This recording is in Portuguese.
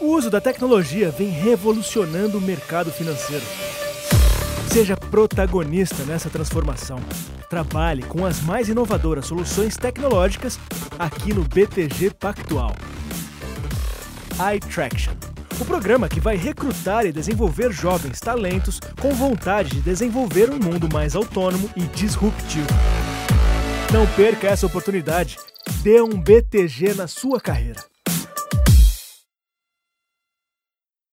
O uso da tecnologia vem revolucionando o mercado financeiro. Seja protagonista nessa transformação. Trabalhe com as mais inovadoras soluções tecnológicas aqui no BTG Pactual. iTraction o programa que vai recrutar e desenvolver jovens talentos com vontade de desenvolver um mundo mais autônomo e disruptivo. Não perca essa oportunidade. Dê um BTG na sua carreira.